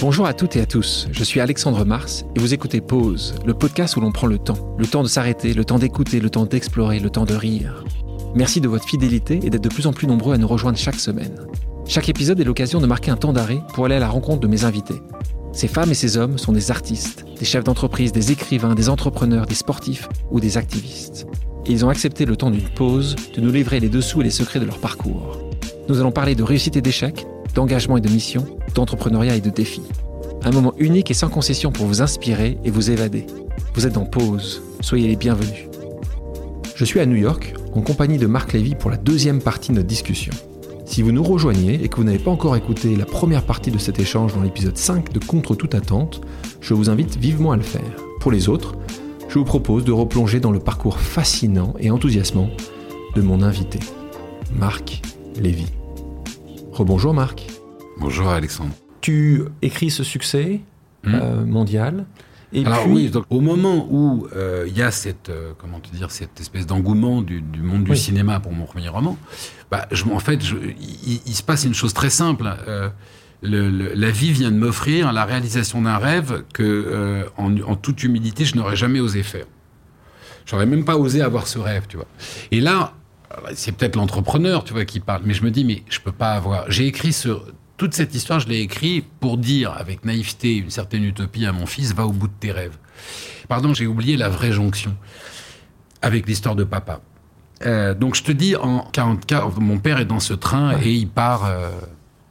Bonjour à toutes et à tous, je suis Alexandre Mars et vous écoutez Pause, le podcast où l'on prend le temps. Le temps de s'arrêter, le temps d'écouter, le temps d'explorer, le temps de rire. Merci de votre fidélité et d'être de plus en plus nombreux à nous rejoindre chaque semaine. Chaque épisode est l'occasion de marquer un temps d'arrêt pour aller à la rencontre de mes invités. Ces femmes et ces hommes sont des artistes, des chefs d'entreprise, des écrivains, des entrepreneurs, des sportifs ou des activistes. Et ils ont accepté le temps d'une pause de nous livrer les dessous et les secrets de leur parcours. Nous allons parler de réussite et d'échec, d'engagement et de mission, d'entrepreneuriat et de défis. Un moment unique et sans concession pour vous inspirer et vous évader. Vous êtes en pause, soyez les bienvenus. Je suis à New York en compagnie de Marc Lévy pour la deuxième partie de notre discussion. Si vous nous rejoignez et que vous n'avez pas encore écouté la première partie de cet échange dans l'épisode 5 de Contre toute attente, je vous invite vivement à le faire. Pour les autres, je vous propose de replonger dans le parcours fascinant et enthousiasmant de mon invité, Marc Lévy. Rebonjour Marc. Bonjour Alexandre. Tu écris ce succès Hmm. euh, mondial. Et Alors puis, oui, donc, au moment où euh, il y a cette, euh, comment te dire, cette espèce d'engouement du, du monde du Oui. cinéma pour mon premier roman, bah, je, en fait, il, se passe une chose très simple. Le- le- la vie vient de m'offrir la réalisation d'un rêve que, en, en toute humilité, je n'aurais jamais osé faire. J'aurais même pas osé avoir ce rêve, tu vois. Et là, c'est peut-être l'entrepreneur, tu vois, qui parle, mais je me dis, mais je peux pas avoir. J'ai écrit sur toute cette histoire, je l'ai écrit pour dire, avec naïveté, une certaine utopie à mon fils, va au bout de tes rêves. Pardon, j'ai oublié la vraie jonction avec l'histoire de papa. Euh, donc je te dis, en 44, mon père est dans ce train et il part, euh,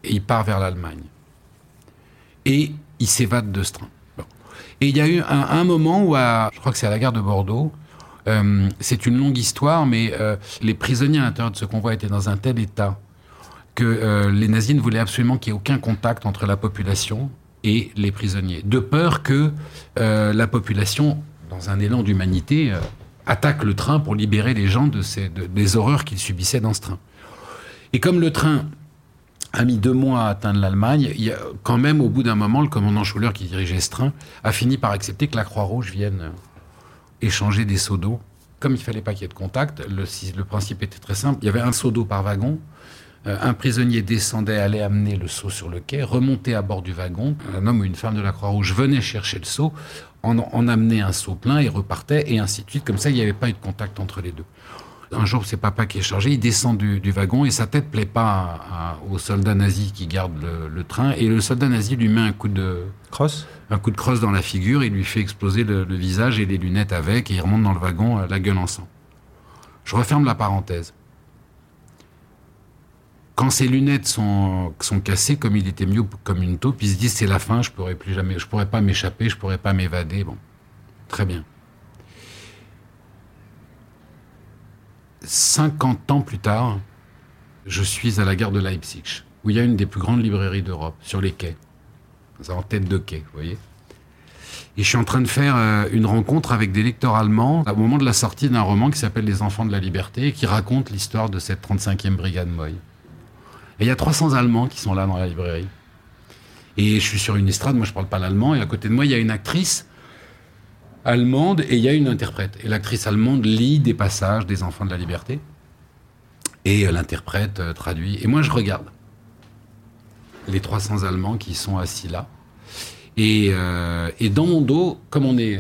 et il part vers l'Allemagne. Et il s'évade de ce train. Bon. Et il y a eu un, un moment où, à, je crois que c'est à la gare de Bordeaux, euh, c'est une longue histoire, mais euh, les prisonniers à l'intérieur de ce convoi étaient dans un tel état que euh, les nazis ne voulaient absolument qu'il n'y ait aucun contact entre la population et les prisonniers, de peur que la population, dans un élan d'humanité, attaque le train pour libérer les gens de ces, de- des horreurs qu'ils subissaient dans ce train. Et comme le train a mis deux mois à atteindre l'Allemagne, quand même, au bout d'un moment, le commandant Schuller qui dirigeait ce train a fini par accepter que la Croix-Rouge vienne échanger des seaux d'eau. Comme il fallait pas qu'il y ait de contact, le, principe était très simple. Il y avait un seau d'eau par wagon. Euh, un prisonnier descendait, allait amener le seau sur le quai, remontait à bord du wagon. Un homme ou une femme de la Croix-Rouge venait chercher le seau, en amenait un seau plein et repartait, et ainsi de suite. Comme ça, il n'y avait pas eu de contact entre les deux. Un jour, c'est papa qui est chargé, il descend du, du wagon et sa tête plaît pas à- à- au soldat nazi qui garde le, le train. Et le soldat nazi lui met un coup de, Cross un coup de crosse dans la figure, il lui fait exploser le, le visage et les lunettes avec, et il remonte dans le wagon, euh, la gueule en sang. Je referme la parenthèse. Quand ses lunettes sont, sont cassées, comme il était mieux comme une taupe, il se dit c'est la fin, je pourrais plus jamais, je pourrais pas m'échapper, je pourrais pas m'évader. Bon, très bien. 50 ans plus tard, je suis à la gare de Leipzig, où il y a une des plus grandes librairies d'Europe, sur les quais en tête de quai, vous voyez. Et je suis en train de faire euh, une rencontre avec des lecteurs allemands au moment de la sortie d'un roman qui s'appelle Les Enfants de la Liberté et qui raconte l'histoire de cette 35e brigade Moy. Et il y a 300 Allemands qui sont là dans la librairie. Et je suis sur une estrade, moi je parle pas l'allemand, et à côté de moi il y a une actrice allemande et il y a une interprète. Et l'actrice allemande lit des passages des Enfants de la Liberté et euh, l'interprète euh, traduit. Et moi je regarde les 300 Allemands qui sont assis là. Et, euh, et dans mon dos, comme on est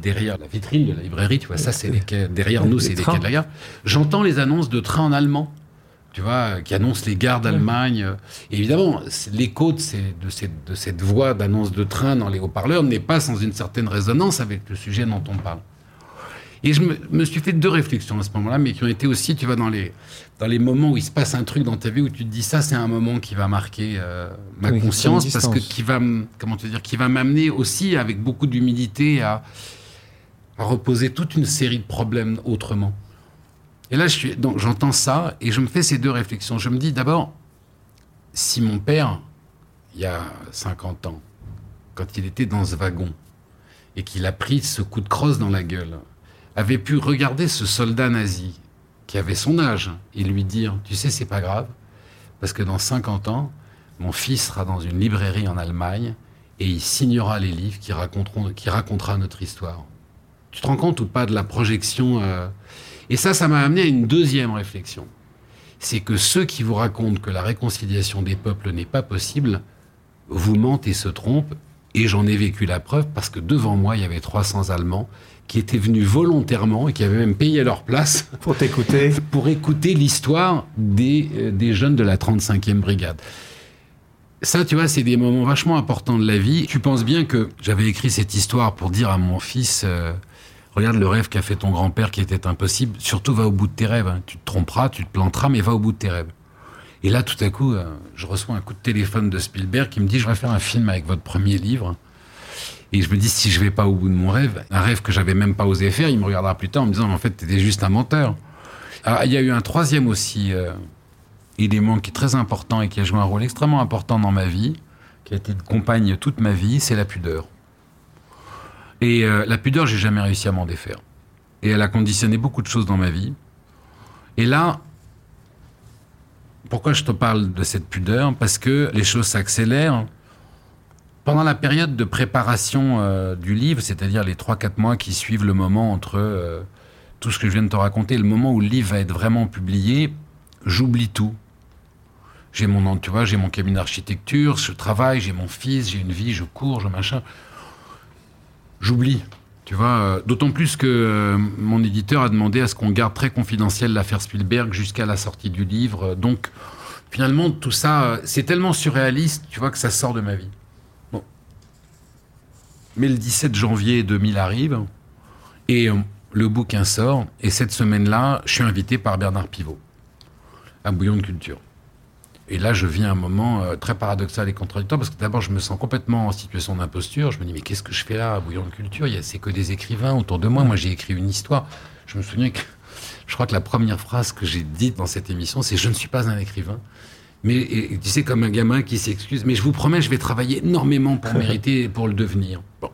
derrière la vitrine de la librairie, tu vois, ça c'est les quais, derrière nous c'est les trains. quais de la gare, j'entends les annonces de trains en allemand, tu vois, qui annoncent les gares d'Allemagne. Et évidemment, l'écho de, ces- de cette, de cette voix d'annonce de train dans les haut-parleurs n'est pas sans une certaine résonance avec le sujet dont on parle. Et je me, me suis fait deux réflexions à ce moment-là, mais qui ont été aussi, tu vois, dans les, dans les moments où il se passe un truc dans ta vie où tu te dis ça, c'est un moment qui va marquer euh, ma Oui, conscience, parce que qui va, comment te dire, qui va m'amener aussi avec beaucoup d'humilité à, à reposer toute une série de problèmes autrement. Et là, j'entends ça et je me fais ces deux réflexions. Je me dis d'abord, si mon père, il y a 50 ans, quand il était dans ce wagon et qu'il a pris ce coup de crosse dans la gueule, avait pu regarder ce soldat nazi qui avait son âge et lui dire Tu sais, c'est pas grave, parce que dans 50 ans, mon fils sera dans une librairie en Allemagne et il signera les livres qui, raconteront, racontera notre histoire. Tu te rends compte ou pas de la projection euh, Et ça, ça m'a amené à une deuxième réflexion. C'est que ceux qui vous racontent que la réconciliation des peuples n'est pas possible vous mentent et se trompent. Et j'en ai vécu la preuve parce que devant moi, il y avait 300 Allemands qui étaient venus volontairement et qui avaient même payé leur place pour t'écouter, pour écouter l'histoire des, euh, des jeunes de la 35e brigade. Ça, tu vois, c'est des moments vachement importants de la vie. Tu penses bien que j'avais écrit cette histoire pour dire à mon fils, euh, regarde le rêve qu'a fait ton grand-père qui était impossible. Surtout, va au bout de tes rêves. Hein. Tu te tromperas, tu te planteras, mais va au bout de tes rêves. Et là, tout à coup, euh, je reçois un coup de téléphone de Spielberg qui me dit, je vais faire un film avec votre premier livre. Et je me dis, si je vais pas au bout de mon rêve, un rêve que j'avais même pas osé faire, il me regardera plus tard en me disant, en fait, tu étais juste un menteur. Alors, il y a eu un troisième aussi euh, élément qui est très important et qui a joué un rôle extrêmement important dans ma vie, qui a été une compagne toute ma vie, c'est la pudeur. Et euh, la pudeur, j'ai jamais réussi à m'en défaire. Et elle a conditionné beaucoup de choses dans ma vie. Et là, pourquoi je te parle de cette pudeur? Parce que les choses s'accélèrent. Pendant la période de préparation euh, du livre, c'est-à-dire les 3-4 mois qui suivent le moment entre euh, tout ce que je viens de te raconter, le moment où le livre va être vraiment publié, j'oublie tout. J'ai mon, tu vois, j'ai mon cabinet d'architecture, je travaille, j'ai mon fils, j'ai une vie, je cours, je machin. J'oublie. Tu vois, euh, d'autant plus que euh, mon éditeur a demandé à ce qu'on garde très confidentiel l'affaire Spielberg jusqu'à la sortie du livre. Donc, finalement, tout ça, euh, c'est tellement surréaliste, tu vois, que ça sort de ma vie. Bon. Mais le 17 janvier 2000 arrive et le bouquin sort. Et cette semaine-là, je suis invité par Bernard Pivot à Bouillon de Culture. Et là, je vis un moment euh, très paradoxal et contradictoire parce que d'abord, je me sens complètement en situation d'imposture. Je me dis, mais qu'est-ce que je fais là? À Bouillon de Culture Il y a C'est que des écrivains autour de moi. Moi, j'ai écrit une histoire. Je me souviens que je crois que la première phrase que j'ai dite dans cette émission, c'est Je ne suis pas un écrivain. Mais tu sais, comme un gamin qui s'excuse, mais je vous promets, je vais travailler énormément pour mériter, pour le devenir. Bon.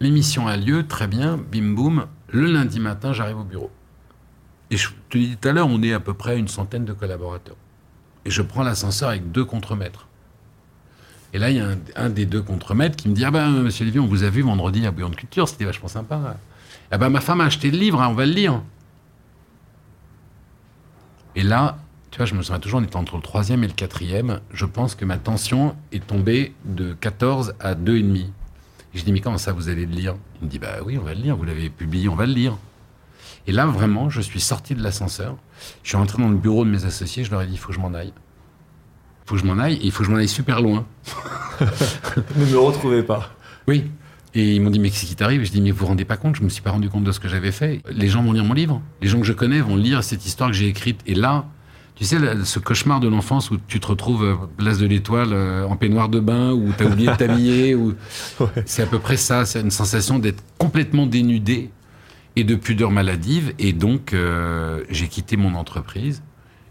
L'émission a lieu, très bien, bim boum. Le lundi matin, j'arrive au bureau. Et je te dis tout à l'heure, on est à peu près une centaine de collaborateurs. Et je prends l'ascenseur avec deux contremaîtres. Et là, il y a un, des deux contremaîtres qui me dit Ah ben, monsieur Lévy, on vous a vu vendredi à Bouillon de Culture, c'était vachement sympa. Ah ben, ma femme a acheté le livre, hein, on va le lire. Et là, tu vois, je me souviens toujours, on était entre le troisième et le quatrième. Je pense que ma tension est tombée de 14 à 2,5. Je dis Mais comment ça, vous allez le lire? Il me dit Bah oui, on va le lire, vous l'avez publié, on va le lire. Et là, vraiment, je suis sorti de l'ascenseur. Je suis rentré dans le bureau de mes associés. Je leur ai dit, il faut que je m'en aille. Il faut que je m'en aille. Et il faut que je m'en aille super loin. ne me retrouvez pas. Oui. Et ils m'ont dit, mais qu'est-ce qui t'arrive? Je dis, mais vous vous rendez pas compte Je me suis pas rendu compte de ce que j'avais fait. Les gens vont lire mon livre. Les gens que je connais vont lire cette histoire que j'ai écrite. Et là, tu sais, ce cauchemar de l'enfance où tu te retrouves euh, place de l'Étoile euh, en peignoir de bain, où tu as oublié de t'habiller. ou... C'est à peu près ça. C'est une sensation d'être complètement dénudé et de pudeur maladive. Et donc, euh, j'ai quitté mon entreprise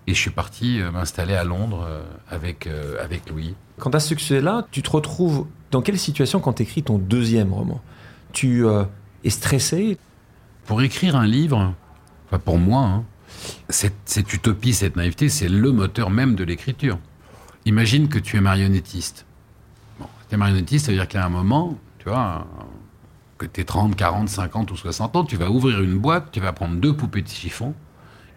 et je suis parti euh, m'installer à Londres euh, avec, avec Louis. Quand tu as ce succès-là, tu te retrouves dans quelle situation quand tu écris ton deuxième roman? Tu es stressé? Pour écrire un livre, enfin pour moi, hein, cette, cette utopie, cette naïveté, c'est le moteur même de l'écriture. Imagine que tu es marionnettiste. Bon, tu es marionnettiste, ça veut dire qu'à un moment, tu vois, que tu es 30, 40, 50 ou 60 ans, tu vas ouvrir une boîte, tu vas prendre deux poupées de chiffon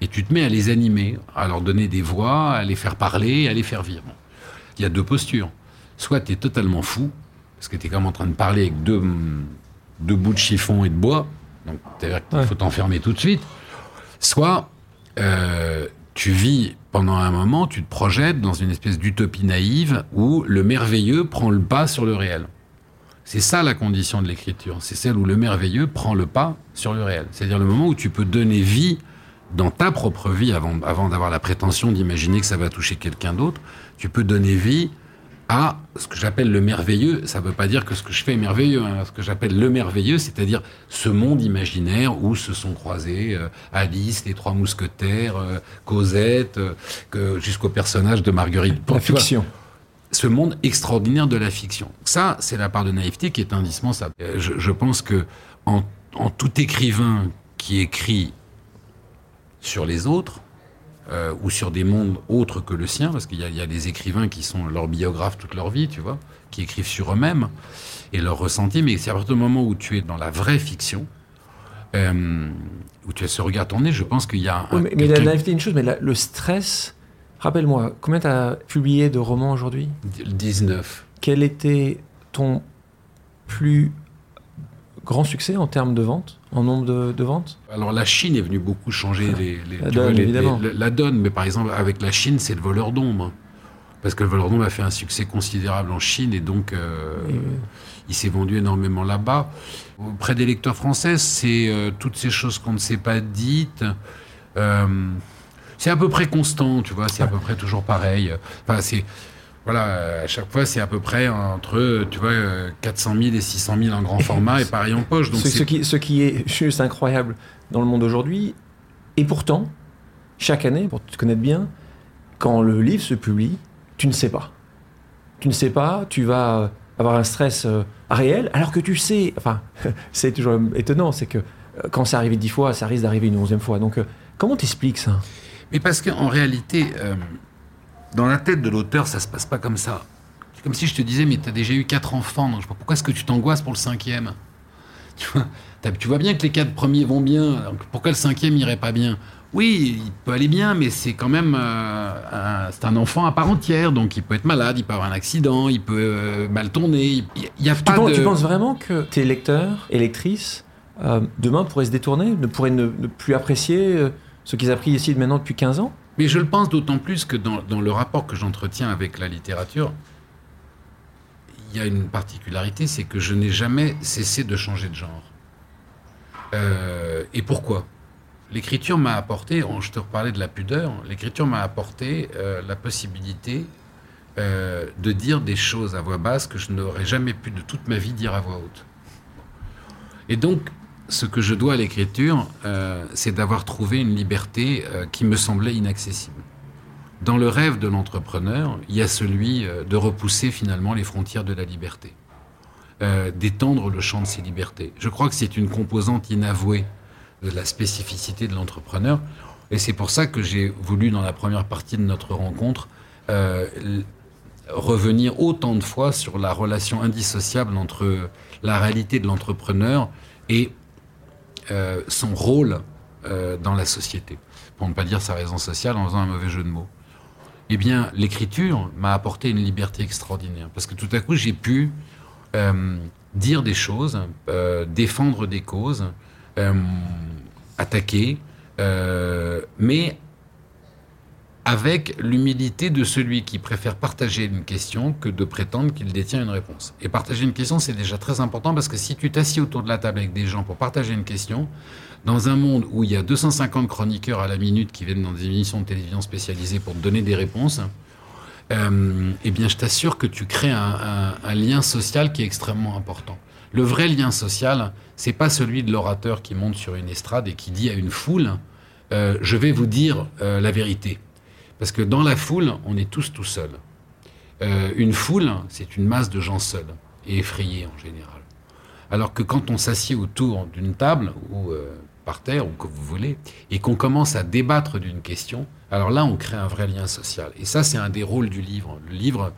et tu te mets à les animer, à leur donner des voix, à les faire parler, à les faire vivre. Il y a deux postures. Soit tu es totalement fou, parce que tu es comme en train de parler avec deux, deux bouts de chiffon et de bois, donc il faut t'enfermer tout de suite. Soit euh, tu vis pendant un moment, tu te projettes dans une espèce d'utopie naïve où le merveilleux prend le pas sur le réel. C'est ça la condition de l'écriture. C'est celle où le merveilleux prend le pas sur le réel. C'est-à-dire le moment où tu peux donner vie dans ta propre vie, avant, d'avoir la prétention d'imaginer que ça va toucher quelqu'un d'autre, tu peux donner vie à ce que j'appelle le merveilleux. Ça ne veut pas dire que ce que je fais est merveilleux. Hein. Ce que j'appelle le merveilleux, c'est-à-dire ce monde imaginaire où se sont croisés euh, Alice, les trois mousquetaires, euh, Cosette, euh, jusqu'au personnage de Marguerite. La fiction ce monde extraordinaire de la fiction. Ça, c'est la part de naïveté qui est indispensable. Euh, je, pense que en, tout écrivain qui écrit sur les autres, euh, ou sur des mondes autres que le sien, parce qu'il y, a des écrivains qui sont leurs biographes toute leur vie, tu vois, qui écrivent sur eux-mêmes et leurs ressentis, mais c'est à partir du moment où tu es dans la vraie fiction, euh, où tu as ce regard tourné, je pense qu'il y a un... mais, la naïveté, une chose, mais le stress Rappelle-moi, combien tu as publié de romans aujourd'hui? 19. Quel était ton plus grand succès en termes de ventes, en nombre de, de ventes? Alors la Chine est venue beaucoup changer les, les- La donne, les- évidemment. la donne, mais par exemple avec la Chine, c'est le voleur d'ombre. Parce que le voleur d'ombre a fait un succès considérable en Chine et donc euh, Et, euh, il s'est vendu énormément là-bas. Auprès des lecteurs français, c'est euh, toutes ces choses qu'on ne s'est pas dites. Euh, c'est à peu près constant, tu vois, c'est à peu près toujours pareil. Enfin, c'est. Voilà, à chaque fois, c'est à peu près entre, tu vois, euh, 400 000 et 600 000 en grand format et pareil en poche. Donc ce, qui, ce qui est juste incroyable dans le monde aujourd'hui. Et pourtant, chaque année, pour te connaître bien, quand le livre se publie, tu ne sais pas. Tu ne sais pas, tu vas avoir un stress euh, réel, alors que tu sais, enfin, c'est toujours étonnant, c'est que euh, quand c'est arrivé dix fois, ça risque d'arriver une onzième fois. Donc, euh, comment t'expliques ça? Mais parce qu'en réalité, euh, dans la tête de l'auteur, ça se passe pas comme ça. C'est comme si je te disais, mais tu as déjà eu quatre enfants, donc je sais pas pourquoi est-ce que tu t'angoisses pour le cinquième? Tu vois, tu vois bien que les quatre premiers vont bien, donc pourquoi le cinquième irait pas bien? Oui, il peut aller bien, mais c'est quand même euh, un, c'est un enfant à part entière, donc il peut être malade, il peut avoir un accident, il peut euh, mal tourner. Il il y a tu pas penses, de... tu penses vraiment que tes lecteurs et lectrices, euh, demain, pourraient se détourner, ne pourraient ne, ne plus apprécier ce qu'ils appris ici maintenant depuis 15 ans Mais je le pense d'autant plus que dans, le rapport que j'entretiens avec la littérature, il y a une particularité, c'est que je n'ai jamais cessé de changer de genre. Euh, et pourquoi? L'écriture m'a apporté, je te reparlais de la pudeur, l'écriture m'a apporté euh, la possibilité euh, de dire des choses à voix basse que je n'aurais jamais pu de toute ma vie dire à voix haute. Et donc, ce que je dois à l'écriture, euh, c'est d'avoir trouvé une liberté euh, qui me semblait inaccessible. Dans le rêve de l'entrepreneur, il y a celui euh, de repousser finalement les frontières de la liberté, d'étendre le champ de ses libertés. Je crois que c'est une composante inavouée de la spécificité de l'entrepreneur, et c'est pour ça que j'ai voulu, dans la première partie de notre rencontre, revenir autant de fois sur la relation indissociable entre la réalité de l'entrepreneur et euh, son rôle euh, dans la société, pour ne pas dire sa raison sociale en faisant un mauvais jeu de mots. Eh bien, l'écriture m'a apporté une liberté extraordinaire, parce que tout à coup, j'ai pu euh, dire des choses, défendre des causes, attaquer, mais avec l'humilité de celui qui préfère partager une question que de prétendre qu'il détient une réponse. Et partager une question, c'est déjà très important parce que si tu t'assis autour de la table avec des gens pour partager une question, dans un monde où il y a 250 chroniqueurs à la minute qui viennent dans des émissions de télévision spécialisées pour te donner des réponses, euh, eh bien, je t'assure que tu crées un, lien social qui est extrêmement important. Le vrai lien social, c'est pas celui de l'orateur qui monte sur une estrade et qui dit à une foule euh, Je vais vous dire euh, la vérité. Parce que dans la foule, on est tous tout seuls. Euh, une foule, c'est une masse de gens seuls et effrayés en général. Alors que quand on s'assied autour d'une table ou euh, par terre ou que vous voulez et qu'on commence à débattre d'une question, alors là on crée un vrai lien social. Et ça c'est un des rôles du livre. Le livre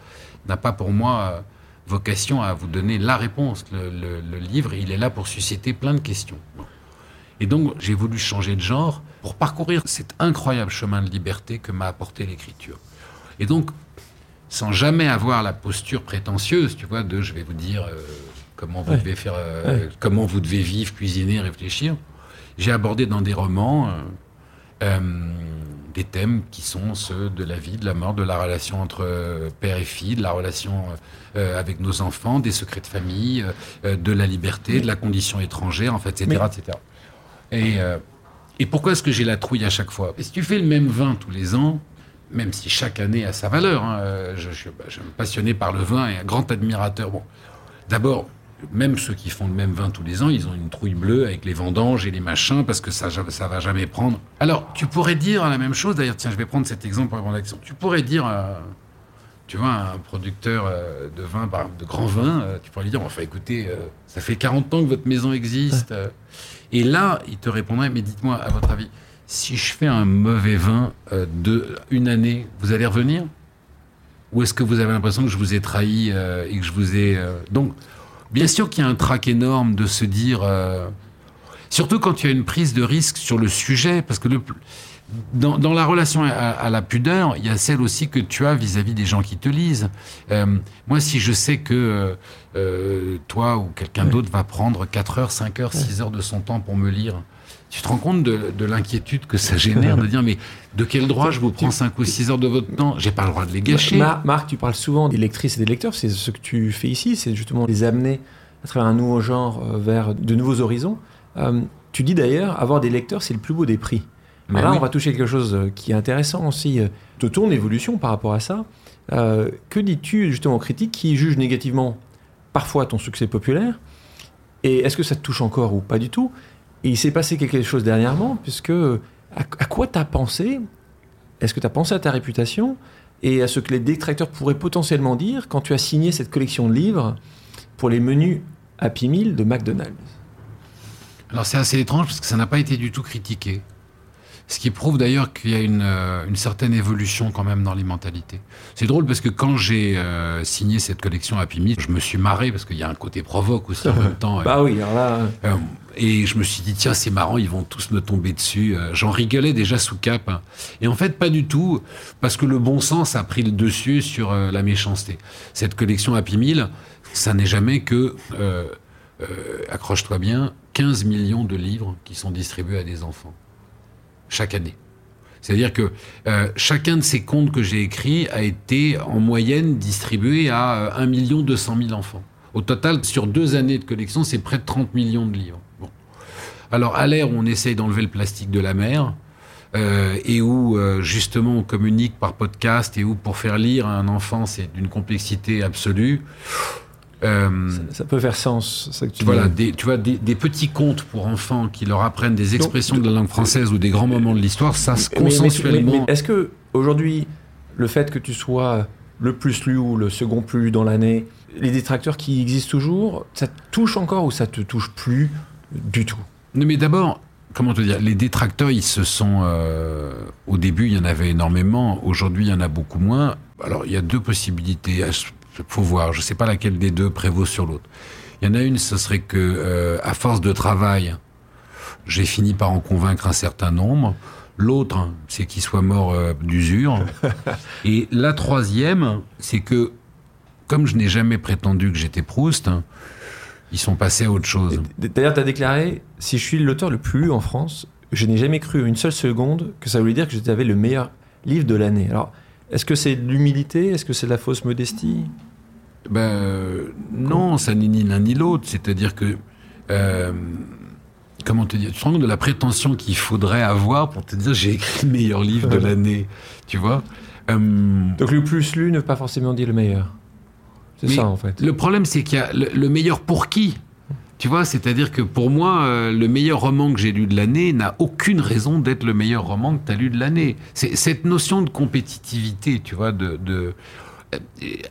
n'a pas pour moi euh, vocation à vous donner la réponse. Le, livre, il est là pour susciter plein de questions. Et donc j'ai voulu changer de genre pour parcourir cet incroyable chemin de liberté que m'a apporté l'écriture. Et donc sans jamais avoir la posture prétentieuse, tu vois, de je vais vous dire euh, comment vous Ouais. devez faire, euh, Ouais. comment vous devez vivre, cuisiner, réfléchir. J'ai abordé dans des romans euh, des thèmes qui sont ceux de la vie, de la mort, de la relation entre père et fille, de la relation avec nos enfants, des secrets de famille, de la liberté, de la condition étrangère, en fait, etc. Mais- etc. Et, euh, et pourquoi est-ce que j'ai la trouille à chaque fois? Si tu fais le même vin tous les ans, même si chaque année a sa valeur, hein, euh, je, bah, je suis passionné par le vin et un grand admirateur. Bon, d'abord, même ceux qui font le même vin tous les ans, ils ont une trouille bleue avec les vendanges et les machins parce que ça, ça va jamais prendre. Alors, tu pourrais dire la même chose. D'ailleurs, tiens, je vais prendre cet exemple pour répondre à. Tu pourrais dire, euh, tu vois, un producteur euh, de vin, de grand vin, euh, tu pourrais lui dire, enfin, écoutez, ça fait 40 ans que votre maison existe. Et là, il te répondrait, mais dites-moi, à votre avis, si je fais un mauvais vin euh, de une année, vous allez revenir? Ou est-ce que vous avez l'impression que je vous ai trahi euh, et que je vous ai... euh, Donc, bien sûr qu'il y a un trac énorme de se dire... Surtout quand il y a une prise de risque sur le sujet, parce que le, dans, dans, la relation à, à, la pudeur, il y a celle aussi que tu as vis-à-vis des gens qui te lisent. Euh, moi, si je sais que euh, toi ou quelqu'un oui. d'autre va prendre 4 heures, 5 heures, 6 heures de son temps pour me lire, tu te rends compte de, de l'inquiétude que ça génère de dire mais de quel droit je vous prends 5 ou 6 heures de votre temps? J'ai pas le droit de les gâcher. Marc, Marc, tu parles souvent des lectrices et des lecteurs, c'est ce que tu fais ici, c'est justement les amener à travers un nouveau genre euh, vers de nouveaux horizons. Euh, tu dis d'ailleurs, avoir des lecteurs, c'est le plus beau des prix. Mais là, oui. on va toucher quelque chose qui est intéressant aussi de ton évolution par rapport à ça. Euh, que dis-tu justement aux critiques qui jugent négativement parfois ton succès populaire? Et est-ce que ça te touche encore ou pas du tout? Et il s'est passé quelque chose dernièrement, puisque à, à quoi tu as pensé? Est-ce que tu as pensé à ta réputation? Et à ce que les détracteurs pourraient potentiellement dire quand tu as signé cette collection de livres pour les menus Happy Meal de McDonald's? Alors c'est assez étrange parce que ça n'a pas été du tout critiqué. Ce qui prouve d'ailleurs qu'il y a une, euh, une, certaine évolution quand même dans les mentalités. C'est drôle parce que quand j'ai euh, signé cette collection Happy Meal, je me suis marré parce qu'il y a un côté provoque aussi en même temps. bah oui, alors là. Euh, et je me suis dit, tiens, c'est marrant, ils vont tous me tomber dessus. J'en rigolais déjà sous cap. Hein. Et en fait, pas du tout, parce que le bon sens a pris le dessus sur la méchanceté. Cette collection Happy Meal, ça n'est jamais que, accroche-toi bien, 15 millions de livres qui sont distribués à des enfants chaque année. C'est-à-dire que euh, chacun de ces comptes que j'ai écrits a été en moyenne distribué à euh, 1 200 000 enfants. Au total, sur deux années de collection, c'est près de 30 millions de livres. Bon. Alors, à l'ère où on essaye d'enlever le plastique de la mer, euh, et où euh, justement on communique par podcast, et où pour faire lire à un enfant, c'est d'une complexité absolue, euh, ça, ça, peut faire sens. Ça que tu voilà, des, tu vois, des, des, petits contes pour enfants qui leur apprennent des expressions Donc, de la langue française ou des grands moments de l'histoire, ça se consensuellement. Mais, mais, mais est-ce que aujourd'hui, le fait que tu sois le plus lu ou le second plus lu dans l'année, les détracteurs qui existent toujours, ça te touche encore ou ça te touche plus du tout? Non, mais d'abord, comment te dire, les détracteurs, ils se sont. Euh, au début, il y en avait énormément. Aujourd'hui, il y en a beaucoup moins. Alors, il y a deux possibilités. Il faut voir. Je ne sais pas laquelle des deux prévaut sur l'autre. Il y en a une, ce serait que, euh, à force de travail, j'ai fini par en convaincre un certain nombre. L'autre, c'est qu'il soit mort euh, d'usure. Et la troisième, c'est que, comme je n'ai jamais prétendu que j'étais Proust, hein, ils sont passés à autre chose. D'ailleurs, tu as déclaré si je suis l'auteur le plus lu en France, je n'ai jamais cru une seule seconde que ça voulait dire que j'avais le meilleur livre de l'année. Alors, est-ce que c'est de l'humilité? Est-ce que c'est de la fausse modestie? Ben, euh, Non, ça n'est ni l'un ni l'autre. C'est-à-dire que. Euh, comment te dire? Tu te rends compte de la prétention qu'il faudrait avoir pour te dire j'ai écrit le meilleur livre de l'année Tu vois? Euh, Donc le plus lu ne veut pas forcément dire le meilleur. C'est ça en fait. Le problème, c'est qu'il y a le, le meilleur pour qui? Tu vois, c'est-à-dire que pour moi, euh, le meilleur roman que j'ai lu de l'année n'a aucune raison d'être le meilleur roman que tu as lu de l'année. C'est cette notion de compétitivité, tu vois, de, de...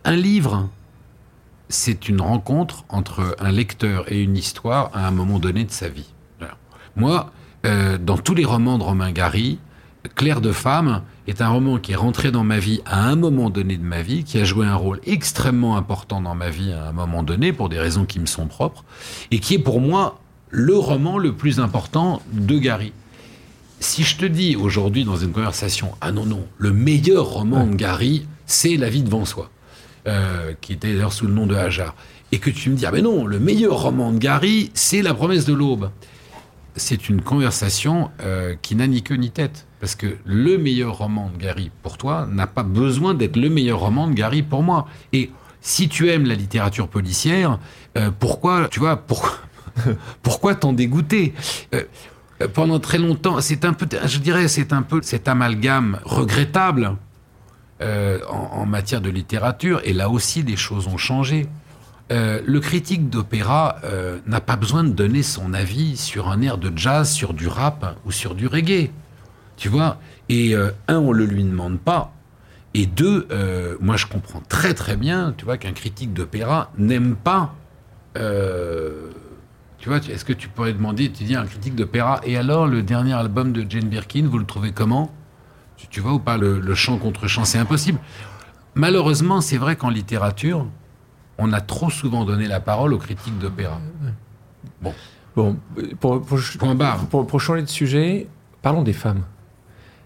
un livre, c'est une rencontre entre un lecteur et une histoire à un moment donné de sa vie. Moi, euh, dans tous les romans de Romain Gary, Claire de femme est un roman qui est rentré dans ma vie à un moment donné de ma vie, qui a joué un rôle extrêmement important dans ma vie à un moment donné, pour des raisons qui me sont propres, et qui est pour moi le roman le plus important de Gary. Si je te dis aujourd'hui dans une conversation, ah non, non, le meilleur roman de Gary, c'est La vie devant soi, euh, qui était d'ailleurs sous le nom de Hajar, et que tu me dis, ah ben non, le meilleur roman de Gary, c'est La promesse de l'aube c'est une conversation euh, qui n'a ni queue ni tête. Parce que le meilleur roman de Gary pour toi n'a pas besoin d'être le meilleur roman de Gary pour moi. Et si tu aimes la littérature policière, euh, pourquoi, tu vois, pour, pourquoi t'en dégoûter? Euh, Pendant très longtemps, c'est un peu, je dirais, c'est un peu cet amalgame regrettable euh, en, matière de littérature. Et là aussi, des choses ont changé. Euh, le critique d'opéra euh, n'a pas besoin de donner son avis sur un air de jazz, sur du rap ou sur du reggae. Tu vois Et euh, un, on le lui demande pas. Et deux, euh, moi je comprends très très bien, tu vois, qu'un critique d'opéra n'aime pas. Euh, tu vois, est-ce que tu pourrais demander, tu dis un critique d'opéra, et alors le dernier album de Jane Birkin, vous le trouvez comment? Tu, tu vois ou pas le, le chant contre chant C'est impossible. Malheureusement, c'est vrai qu'en littérature, on a trop souvent donné la parole aux critiques d'opéra. Bon. Bon. Pour, pour, changer de sujet, parlons des femmes.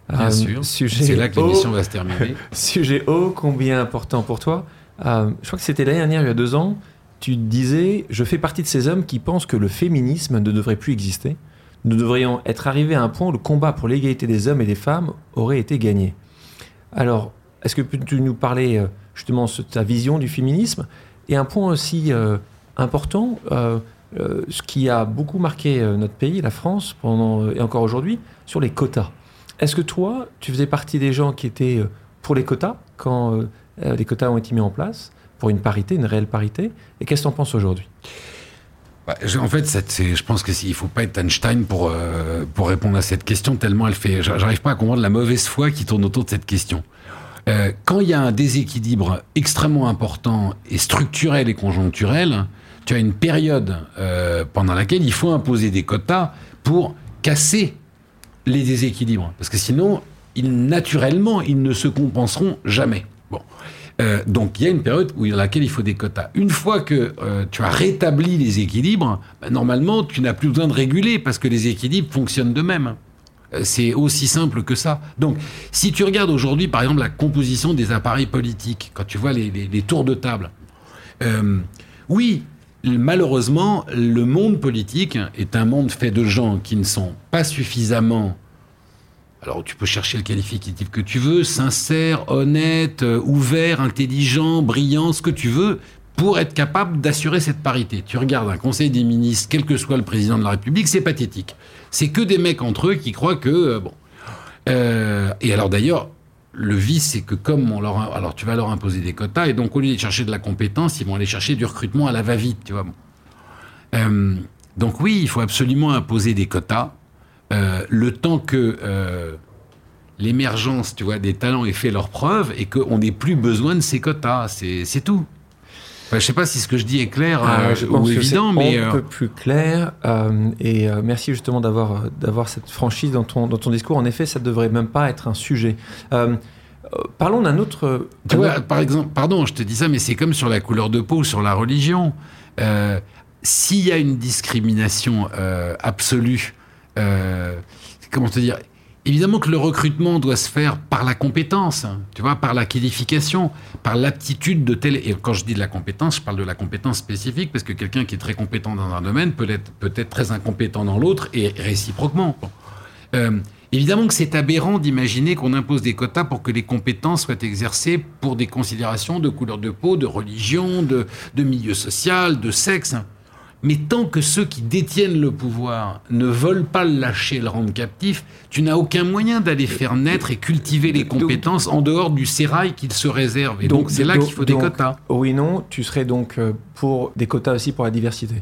Bien Euh, sûr. sujet C'est là que haut. l'émission va se terminer. Sujet ô combien important pour toi. Euh, je crois que c'était l'année dernière, il y a deux ans, tu disais Je fais partie de ces hommes qui pensent que le féminisme ne devrait plus exister. Nous devrions être arrivés à un point où le combat pour l'égalité des hommes et des femmes aurait été gagné. Alors, est-ce que peux-tu nous parler euh, justement de ta vision du féminisme Et un point aussi euh, important, euh, euh, ce qui a beaucoup marqué notre pays, la France, pendant, et encore aujourd'hui, sur les quotas? Est-ce que toi, tu faisais partie des gens qui étaient euh, pour les quotas quand euh, euh, les quotas ont été mis en place, pour une parité, une réelle parité Et qu'est-ce que tu en penses aujourd'hui? Bah, en fait, je pense qu'il ne faut pas être Einstein pour, pour répondre à cette question, tellement elle fait. j'a- J'arrive pas à comprendre la mauvaise foi qui tourne autour de cette question. Quand il y a un déséquilibre extrêmement important et structurel et conjoncturel, tu as une période pendant laquelle il faut imposer des quotas pour casser les déséquilibres. Parce que sinon, naturellement, ils ne se compenseront jamais. Bon. Euh, donc il y a une période où, dans laquelle il faut des quotas. Une fois que euh, tu as rétabli les équilibres, bah, normalement, tu n'as plus besoin de réguler parce que les équilibres fonctionnent d'eux-mêmes. Euh, C'est aussi simple que ça. Donc, si tu regardes aujourd'hui, par exemple, la composition des appareils politiques, quand tu vois les, tours de table, oui, malheureusement, le monde politique est un monde fait de gens qui ne sont pas suffisamment alors tu peux chercher le qualificatif que tu veux, sincère, honnête, euh, ouvert, intelligent, brillant, ce que tu veux, pour être capable d'assurer cette parité. Tu regardes un conseil des ministres, quel que soit le président de la République, c'est pathétique. C'est que des mecs entre eux qui croient que... euh, bon. Euh, et alors d'ailleurs, le vice, c'est que comme on leur... Alors tu vas leur imposer des quotas, et donc au lieu de chercher de la compétence, ils vont aller chercher du recrutement à la va-vite, tu vois. Euh, donc oui, il faut absolument imposer des quotas. Euh, le temps que euh, l'émergence, tu vois, des talents ait fait leurs preuves et qu'on n'ait plus besoin de ces quotas, c'est tout. Enfin, je sais pas si ce que je dis est clair euh, Ah, je pense ou que évident, mais un euh, peu plus clair. euh, et euh, merci justement d'avoir euh, d'avoir cette franchise dans ton dans ton discours. En effet, ça ne devrait même pas être un sujet. Euh, euh, parlons d'un autre. Tu vois, autre- par exemple, pardon, je te dis ça, mais c'est comme sur la couleur de peau ou sur la religion. Euh, S'il y a une discrimination euh, absolue, euh, comment te dire Évidemment que le recrutement doit se faire par la compétence, hein, tu vois, par la qualification, par l'aptitude de tel. Et quand je dis de la compétence, je parle de la compétence spécifique, parce que quelqu'un qui est très compétent dans un domaine peut être peut-être très incompétent dans l'autre, et réciproquement. Euh, évidemment que c'est aberrant d'imaginer qu'on impose des quotas pour que les compétences soient exercées pour des considérations de couleur de peau, de religion, de, de milieu social, de sexe. Mais tant que ceux qui détiennent le pouvoir ne veulent pas le lâcher, le rendre captif, tu n'as aucun moyen d'aller faire naître et cultiver les Donc- compétences en dehors du sérail qu'ils se réservent. Et donc c'est là qu'il faut des quotas. Oui, non, tu serais donc euh, pour des quotas aussi pour la diversité.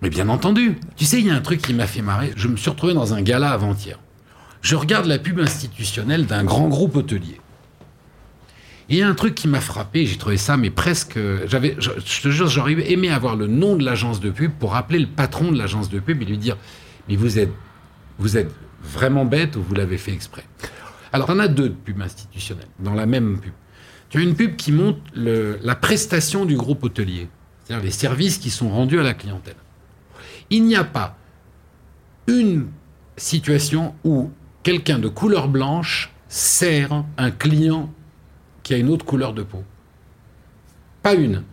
Mais bien entendu. Tu sais, il y a un truc qui m'a fait marrer. Je me suis retrouvé dans un gala avant-hier. Je regarde la pub institutionnelle d'un grand groupe hôtelier. Il y a un truc qui m'a frappé, j'ai trouvé ça, mais presque. J'avais, je, je te jure, j'aurais aimé avoir le nom de l'agence de pub pour appeler le patron de l'agence de pub et lui dire Mais vous êtes, vous êtes vraiment bête ou vous l'avez fait exprès? Alors, on a deux de pubs institutionnelles dans la même pub. Tu as une pub qui montre la prestation du groupe hôtelier, c'est-à-dire les services qui sont rendus à la clientèle. Il n'y a pas une situation où quelqu'un de couleur blanche sert un client qui a une autre couleur de peau. Pas une.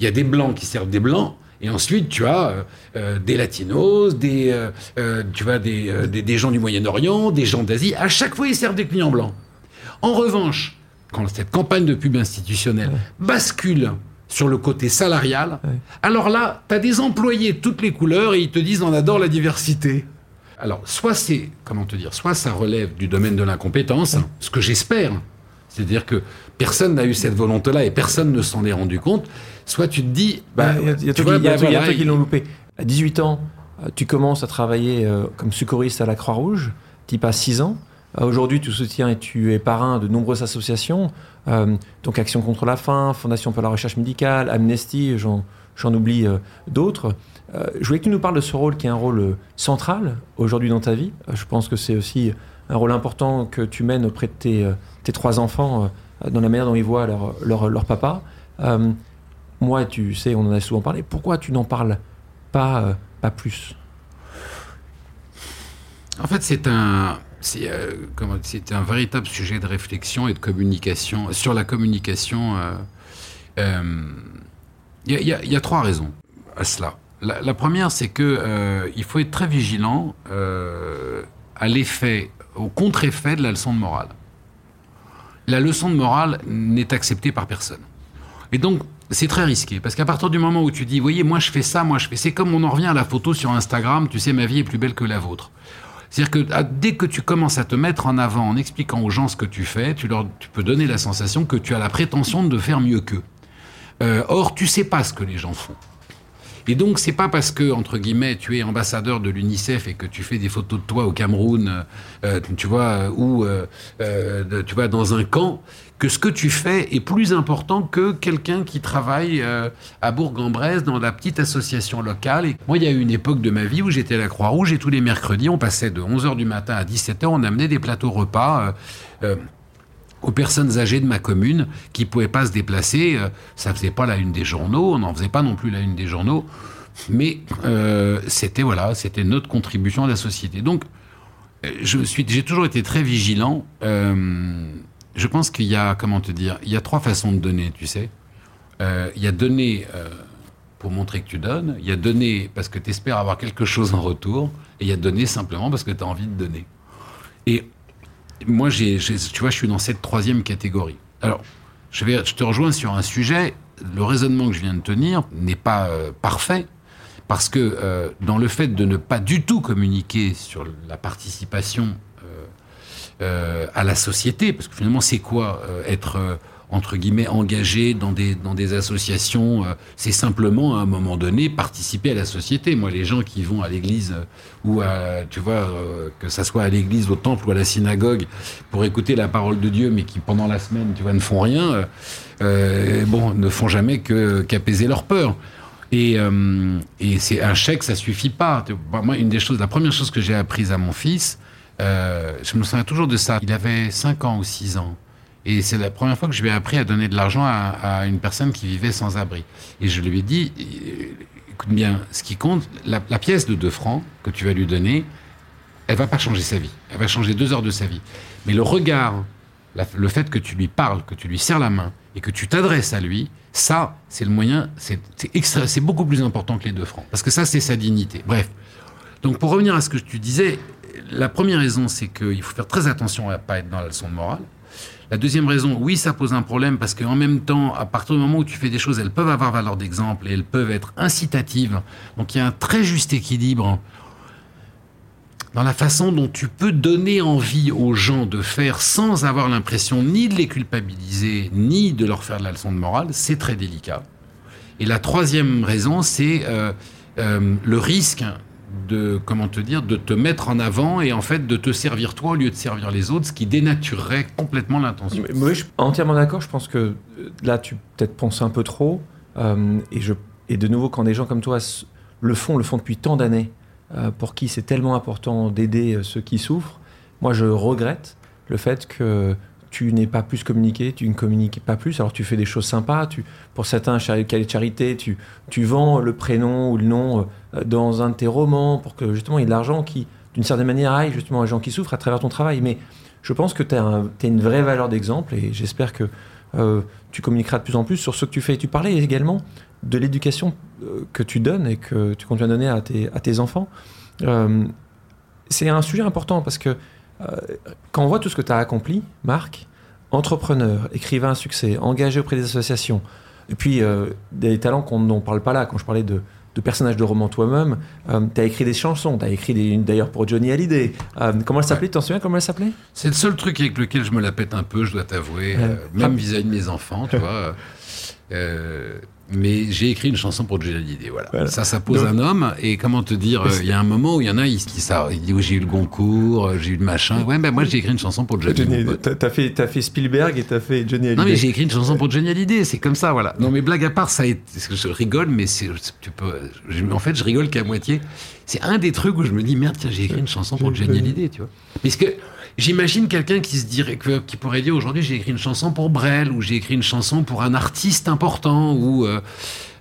Il y a des blancs qui servent des blancs, et ensuite tu as euh, euh, des latinos, des, euh, tu vois, des, euh, des, des gens du Moyen-Orient, des gens d'Asie. À chaque fois, ils servent des clients blancs. En revanche, quand cette campagne de pub institutionnelle bascule sur le côté salarial, Ouais. alors là, tu as des employés de toutes les couleurs et ils te disent on adore la diversité. Alors, soit c'est, comment te dire, soit ça relève du domaine de l'incompétence, ce que j'espère. C'est-à-dire que personne n'a eu cette volonté-là et personne ne s'en est rendu compte. Soit tu te dis, bah, il y a, il y a toi qui- bah, voilà, l'ont loupé. À 18 ans, euh, tu commences à travailler euh, comme secouriste à la Croix-Rouge. Tu y passes 6 ans. Euh, Aujourd'hui, tu soutiens et tu es parrain de nombreuses associations. euh, donc Action contre la faim, Fondation pour la recherche médicale, Amnesty, j'en oublie euh, d'autres. Je voulais que tu nous parles de ce rôle qui est un rôle central aujourd'hui dans ta vie. Je pense que c'est aussi un rôle important que tu mènes auprès de tes, euh, tes trois enfants euh, dans la manière dont ils voient leur, leur, leur papa. Euh, moi, tu sais, on en a souvent parlé. Pourquoi tu n'en parles pas, pas plus? En fait, c'est un, euh, un véritable sujet de réflexion et de communication sur la communication. Il y, y y a trois raisons à cela. La, la première, c'est que il faut être très vigilant à l'effet, au contre-effet de la leçon de morale. La leçon de morale n'est acceptée par personne. Et donc, c'est très risqué, parce qu'à partir du moment où tu dis, voyez, moi je fais ça, moi je fais, c'est comme on en revient à la photo sur Instagram, tu sais, ma vie est plus belle que la vôtre. C'est-à-dire que dès que tu commences à te mettre en avant en expliquant aux gens ce que tu fais, tu, leur, tu peux donner la sensation que tu as la prétention de faire mieux qu'eux. Euh, or, tu sais pas ce que les gens font. Et donc, c'est pas parce que, entre guillemets, tu es ambassadeur de l'UNICEF et que tu fais des photos de toi au Cameroun, euh, tu vois, euh, ou euh, euh, tu vas dans un camp, que ce que tu fais est plus important que quelqu'un qui travaille euh, à Bourg-en-Bresse dans la petite association locale. Moi, il y a eu une époque de ma vie où j'étais à la Croix-Rouge et tous les mercredis, on passait de 11h du matin à 17h, on amenait des plateaux repas. euh, euh, aux personnes âgées de ma commune qui pouvaient pas se déplacer. euh, Ça faisait pas la une des journaux, on n'en faisait pas non plus la une des journaux, mais euh, c'était voilà, c'était notre contribution à la société. Donc, euh, je suis, j'ai toujours été très vigilant. Je pense qu'il y a, comment te dire, il y a trois façons de donner, tu sais. Il y a donner pour montrer que tu donnes, il y a donner parce que tu espères avoir quelque chose en retour, et il y a donner simplement parce que tu as envie de donner. Et moi, j'ai- tu vois, je suis dans cette troisième catégorie. Alors, je, vais, je te rejoins sur un sujet. Le raisonnement que je viens de tenir n'est pas euh, parfait, parce que euh, dans le fait de ne pas du tout communiquer sur la participation euh, à la société, parce que finalement, c'est quoi être entre guillemets engagé dans des dans des associations euh, C'est simplement à un moment donné participer à la société. Moi, les gens qui vont à l'église euh, ou à tu vois euh, que ça soit à l'église, au temple ou à la synagogue pour écouter la parole de Dieu, mais qui pendant la semaine, tu vois, ne font rien, bon, ne font jamais que qu'apaiser leur peur. Et, et c'est un chèque, ça suffit pas. Moi, une des choses, la première chose que j'ai apprise à mon fils, je me souviens toujours de ça. Il avait 5 ans ou 6 ans. Et c'est la première fois que je lui ai appris à donner de l'argent à, une personne qui vivait sans abri. Et je lui ai dit, euh, écoute bien, ce qui compte, la, pièce de 2 francs que tu vas lui donner, elle va pas changer sa vie. Elle va changer deux heures de sa vie. Mais le regard, le fait que tu lui parles, que tu lui serres la main et que tu t'adresses à lui, ça, c'est le moyen, c'est c'est beaucoup plus important que les deux francs. Parce que ça, c'est sa dignité. Bref. Donc, pour revenir à ce que tu disais, la première raison, c'est qu'il faut faire très attention à ne pas être dans la leçon de morale. La deuxième raison, oui, ça pose un problème parce qu'en même temps, à partir du moment où tu fais des choses, elles peuvent avoir valeur d'exemple et elles peuvent être incitatives. Donc, il y a un très juste équilibre dans la façon dont tu peux donner envie aux gens de faire sans avoir l'impression ni de les culpabiliser, ni de leur faire de la leçon de morale, c'est très délicat. Et la troisième raison, c'est euh, euh, le risque de, comment te dire, de te mettre en avant et en fait de te servir toi au lieu de servir les autres, ce qui dénaturerait complètement l'intention. Oui, je suis entièrement d'accord. Je pense que euh, là, tu peut-être penses un peu trop. Euh, et, je, et de nouveau, quand des gens comme toi le font, le font depuis tant d'années, euh, pour qui c'est tellement important d'aider ceux qui souffrent, moi, je regrette le fait que tu n'es pas plus communiqué, tu ne communiques pas plus. Alors, tu fais des choses sympas. Tu, pour certains de charité, tu, tu vends le prénom ou le nom euh, dans un de tes romans pour que justement il y ait de l'argent qui, d'une certaine manière, aille justement aux gens qui souffrent à travers ton travail. Mais je pense que tu as, une vraie valeur d'exemple et j'espère que euh, tu communiqueras de plus en plus sur ce que tu fais. Tu parlais également de l'éducation euh, que tu donnes et que tu continues à donner à tes, à tes enfants. C'est un sujet important parce que quand on voit tout ce que tu as accompli, Marc, entrepreneur, écrivain à succès, engagé auprès des associations, et puis euh, des talents qu'on n'en parle pas là, quand je parlais de, de personnages de romans toi-même, tu as écrit des chansons, tu as écrit des- une d'ailleurs pour Johnny Hallyday. Euh, comment elle s'appelait Tu t'en souviens comment elle s'appelait? C'est le seul truc avec lequel je me la pète un peu, je dois t'avouer, Ouais. euh, même vis-à-vis de mes enfants, tu vois. Euh, mais j'ai écrit une chanson pour Johnny Hallyday, voilà. Voilà. Ça, ça pose Donc- un homme. Et comment te dire, euh, il y a un moment où il y en a, il se dit ça, il dit oui, j'ai eu le Goncourt, euh, j'ai eu le machin. Ouais, ben moi j'ai écrit une chanson pour Johnny. Hallyday. T'as fait, t'as fait Spielberg et t'as fait Johnny Hallyday. Non mais j'ai écrit une chanson pour Johnny Hallyday, c'est comme ça, voilà. Non mais blague à part, ça a été, je rigole, mais c'est, tu peux, je- en fait, je rigole qu'à moitié. C'est un des trucs où je me dis merde, tiens, j'ai écrit une chanson pour Johnny Hallyday, tu vois. Parce que j'imagine quelqu'un qui se dirait, que- qui pourrait dire aujourd'hui j'ai écrit une chanson pour Brel ou j'ai écrit une chanson pour un artiste important ou euh,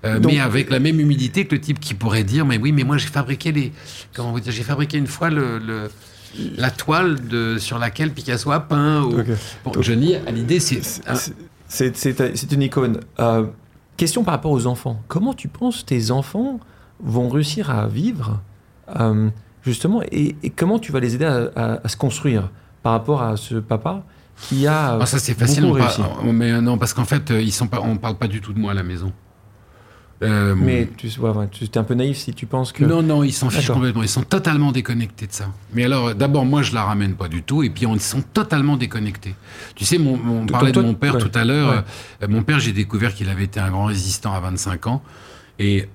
euh, Donc- mais avec la même humilité que le type qui pourrait dire mais oui mais moi j'ai fabriqué les comment vous dire j'ai fabriqué une fois le, le la toile de, sur laquelle Picasso a peint. Ou... Bon, Johnny, à l'idée, c'est. C'est une icône. Euh, question par rapport aux enfants. Comment tu penses tes enfants vont réussir à vivre, euh, justement, et, comment tu vas les aider à, à se construire? Par rapport à ce papa qui a. Ah, ça, c'est facile. mais non, parce qu'en fait, ils sont pas, on ne parle pas du tout de moi à la maison. Euh, mais tu, tu es un peu naïf si tu penses que. Non, non, ils s'en fichent complètement. Ils sont totalement déconnectés de ça. Mais alors, d'abord, moi, je la ramène pas du tout. Et puis, ils sont totalement déconnectés. Tu sais, mon, on parlait de mon père tout à l'heure. Euh, mon père, j'ai découvert qu'il avait été un grand résistant à 25 ans. Et.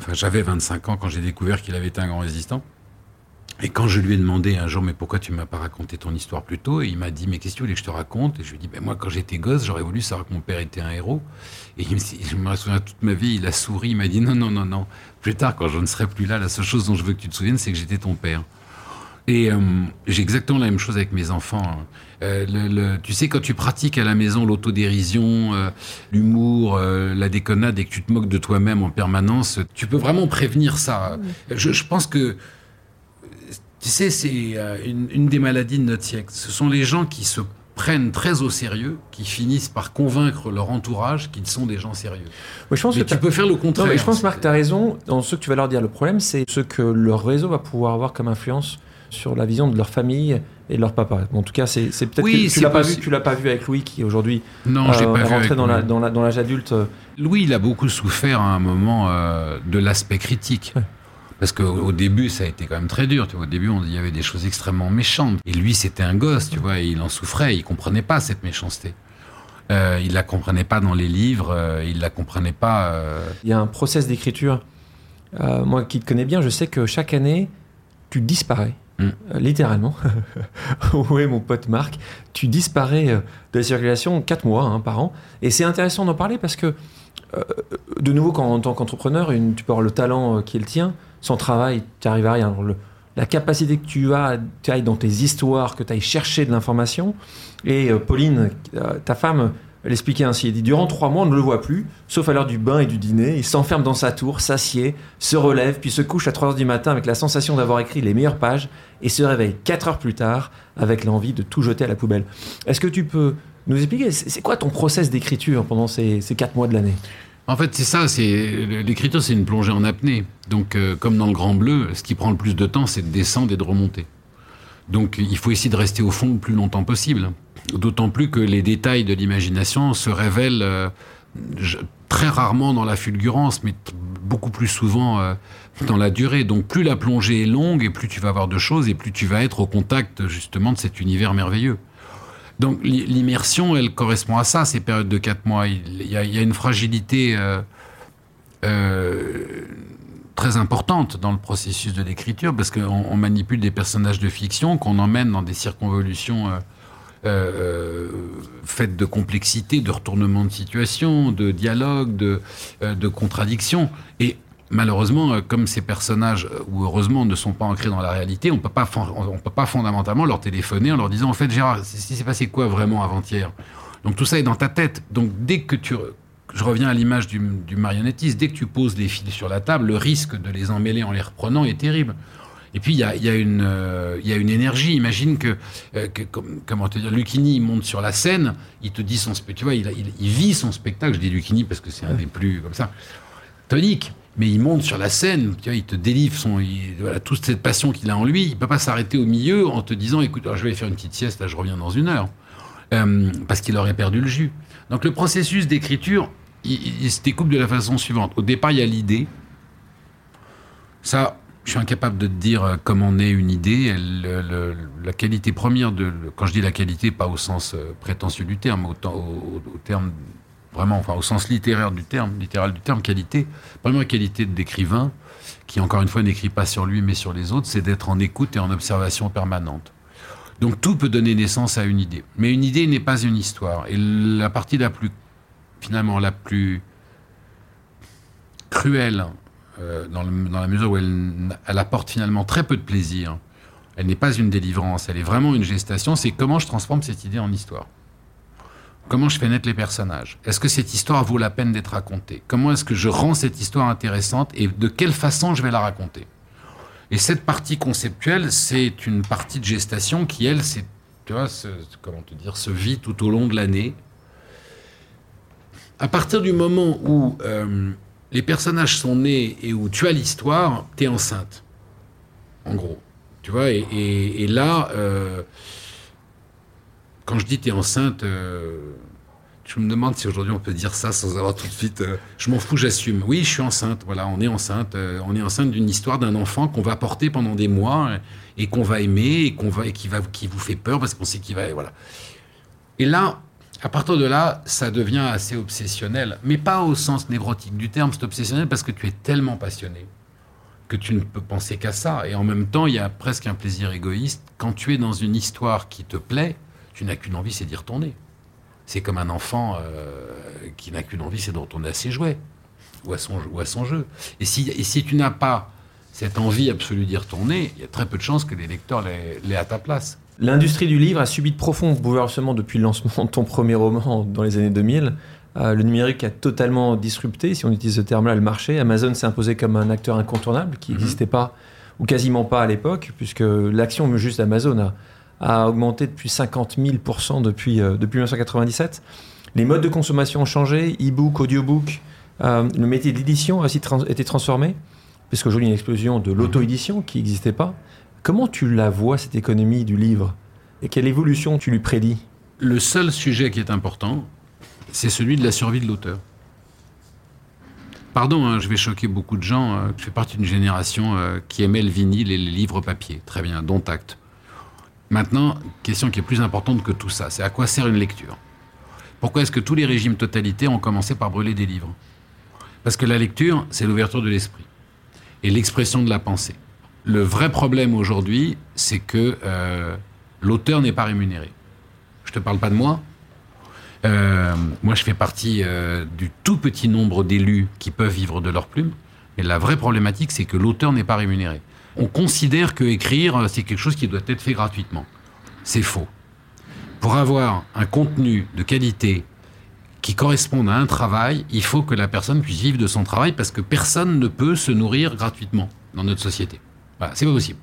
Enfin, j'avais 25 ans quand j'ai découvert qu'il avait été un grand résistant. Et quand je lui ai demandé un jour, mais pourquoi tu m'as pas raconté ton histoire plus tôt Et il m'a dit, mais qu'est-ce que tu voulais que je te raconte? Et je lui ai dit, ben moi, quand j'étais gosse, j'aurais voulu savoir que mon père était un héros. Et il me, je me souviens toute ma vie, il a souri, il m'a dit, non, non, non, non. Plus tard, quand je ne serai plus là, la seule chose dont je veux que tu te souviennes, c'est que j'étais ton père. Et euh, j'ai exactement la même chose avec mes enfants. Euh, le, tu sais, quand tu pratiques à la maison l'autodérision, euh, l'humour, la déconnade et que tu te moques de toi-même en permanence, tu peux vraiment prévenir ça. Je, je pense que tu sais, c'est euh, une, des maladies de notre siècle. Ce sont les gens qui se prennent très au sérieux, qui finissent par convaincre leur entourage qu'ils sont des gens sérieux. je pense mais que tu peux faire le contraire. Non, mais je pense, Marc, tu as raison dans ce que tu vas leur dire. Le problème, c'est ce que leur réseau va pouvoir avoir comme influence sur la vision de leur famille et de leur papa. en tout cas, c'est peut-être que tu l'as pas vu, tu l'as pas vu avec Louis qui aujourd'hui non, euh, pas rentré dans la, dans l'âge adulte. Louis, il a beaucoup souffert à un moment euh, de l'aspect critique. Parce qu'au début, ça a été quand même très dur. Tu vois. Au début, il y avait des choses extrêmement méchantes. Et lui, c'était un gosse, tu vois, et il en souffrait. Il comprenait pas cette méchanceté. Euh, il la comprenait pas dans les livres. Euh, il la comprenait pas. Euh. Il y a un process d'écriture. Euh, moi, qui te connais bien, je sais que chaque année, tu disparais. Mm. littéralement. oui, mon pote Marc, tu disparais de la circulation quatre mois hein, par an. Et c'est intéressant d'en parler parce que, de nouveau, quand, en tant qu'entrepreneur, tu peux avoir le talent qui est le tien, sans travail, tu n'arrives à rien. la capacité que tu as, tu ailles dans tes histoires, que tu ailles chercher de l'information. Et euh, Pauline, euh, ta femme, elle expliquait ainsi, elle dit, durant trois mois, on ne le voit plus, sauf à l'heure du bain et du dîner. Il s'enferme dans sa tour, s'assied, se relève, puis se couche à 3 heures du matin avec la sensation d'avoir écrit les meilleures pages et se réveille 4 heures plus tard avec l'envie de tout jeter à la poubelle. Est-ce que tu peux nous expliquer, c'est quoi ton process d'écriture pendant ces, ces 4 mois de l'année? En fait, c'est ça. C'est l'écriture, c'est une plongée en apnée. Donc, euh, comme dans le Grand Bleu, ce qui prend le plus de temps, c'est de descendre et de remonter. Donc, il faut essayer de rester au fond le plus longtemps possible. D'autant plus que les détails de l'imagination se révèlent euh, très rarement dans la fulgurance, mais beaucoup plus souvent euh, dans la durée. Donc, plus la plongée est longue, et plus tu vas avoir de choses, et plus tu vas être au contact justement de cet univers merveilleux. Donc l'immersion, elle correspond à ça, ces périodes de quatre mois. Il y a, une fragilité euh, euh, très importante dans le processus de l'écriture, parce qu'on manipule des personnages de fiction qu'on emmène dans des circonvolutions euh, faites de complexité, de retournement de situation, de dialogue, de, de contradiction. Et malheureusement, euh, comme ces personnages, euh, ou heureusement, ne sont pas ancrés dans la réalité, on ne peut pas fondamentalement leur téléphoner en leur disant, en fait, Gérard, s'est passé quoi vraiment avant-hier? Donc tout ça est dans ta tête. Donc dès que tu... Je reviens à l'image du, marionnettiste. Dès que tu poses les fils sur la table, le risque de les emmêler en les reprenant est terrible. Et puis, il y a, une, euh, y a une énergie. Imagine que, comment te dire, Lucchini, il monte sur la scène, il te dit son spectacle, tu vois, il, il, vit son spectacle. Je dis Lucchini parce que c'est un des plus, comme ça, tonique mais il monte sur la scène, tu vois, il te délivre son, voilà, toute cette passion qu'il a en lui. Il peut pas s'arrêter au milieu en te disant, écoute, je vais faire une petite sieste, là, je reviens dans une heure, euh, parce qu'il aurait perdu le jus. Donc le processus d'écriture, il, se découpe de la façon suivante. Au départ, il y a l'idée. Ça, je suis incapable de te dire euh, comment naît une idée. la qualité première de, quand je dis la qualité, pas au sens euh, prétentieux du terme, au terme vraiment, enfin, au sens littéraire du terme, littéral du terme, qualité. Première qualité d'écrivain, qui encore une fois n'écrit pas sur lui mais sur les autres, c'est d'être en écoute et en observation permanente. Donc tout peut donner naissance à une idée. Mais une idée n'est pas une histoire. Et la partie la plus, finalement, la plus cruelle, euh, dans, la mesure où elle, elle, apporte finalement très peu de plaisir, elle n'est pas une délivrance, elle est vraiment une gestation, c'est comment je transforme cette idée en histoire. Comment je fais naître les personnages? Est-ce que cette histoire vaut la peine d'être racontée? Comment est-ce que je rends cette histoire intéressante et de quelle façon je vais la raconter? Et cette partie conceptuelle, c'est une partie de gestation qui, elle, c'est, tu vois, comment te dire, se vit tout au long de l'année. À partir du moment où euh, les personnages sont nés et où tu as l'histoire, tu es enceinte. En gros. Tu vois, et là, euh, quand je dis tu es enceinte, euh, je me demande si aujourd'hui on peut dire ça sans avoir tout de suite. euh, je m'en fous, j'assume. Oui, je suis enceinte. Voilà, on est enceinte. euh, on est enceinte d'une histoire d'un enfant qu'on va porter pendant des mois et qu'on va aimer et qu'on va et qui va qui vous fait peur parce qu'on sait qu'il va voilà. Et là, à partir de là, ça devient assez obsessionnel, mais pas au sens névrotique du terme. C'est obsessionnel parce que tu es tellement passionné que tu ne peux penser qu'à ça. Et en même temps, il y a presque un plaisir égoïste. Quand tu es dans une histoire qui te plaît, tu n'as qu'une envie, c'est d'y retourner. C'est comme un enfant euh, qui n'a qu'une envie, c'est de retourner à ses jouets ou à son, ou à son jeu. Et si, et si tu n'as pas cette envie absolue d'y retourner, il y a très peu de chances que les lecteurs l'aient à ta place. L'industrie du livre a subi de profonds bouleversements depuis le lancement de ton premier roman dans les années 2000. Euh, le numérique a totalement disrupté, si on utilise ce terme-là, le marché. Amazon s'est imposé comme un acteur incontournable qui Mhm. n'existait pas ou quasiment pas à l'époque, puisque l'action juste d'Amazon a, a augmenté depuis 50 000 depuis, euh, depuis 1997. Les modes de consommation ont changé, e-book, audiobook. Euh, le métier de l'édition a aussi trans- été transformé, puisqu'aujourd'hui il y a une explosion de l'auto-édition qui n'existait pas. Comment tu la vois, cette économie du livre? Et quelle évolution tu lui prédis? Le seul sujet qui est important, c'est celui de la survie de l'auteur. Pardon, hein, je vais choquer beaucoup de gens. euh, je fais partie d'une génération qui aimait le vinyle et les livres papier. Très bien, dont acte. Maintenant, question qui est plus importante que tout ça, c'est à quoi sert une lecture? Pourquoi est-ce que tous les régimes totalitaires ont commencé par brûler des livres? Parce que la lecture, c'est l'ouverture de l'esprit et l'expression de la pensée. Le vrai problème aujourd'hui, c'est que euh, l'auteur n'est pas rémunéré. Je te parle pas de moi. Euh, moi, je fais partie euh, du tout petit nombre d'élus qui peuvent vivre de leur plume. Mais la vraie problématique, c'est que l'auteur n'est pas rémunéré. On considère que écrire, euh, c'est quelque chose qui doit être fait gratuitement. C'est faux. Pour avoir un contenu de qualité qui corresponde à un travail, il faut que la personne puisse vivre de son travail parce que personne ne peut se nourrir gratuitement dans notre société. Voilà, c'est pas possible.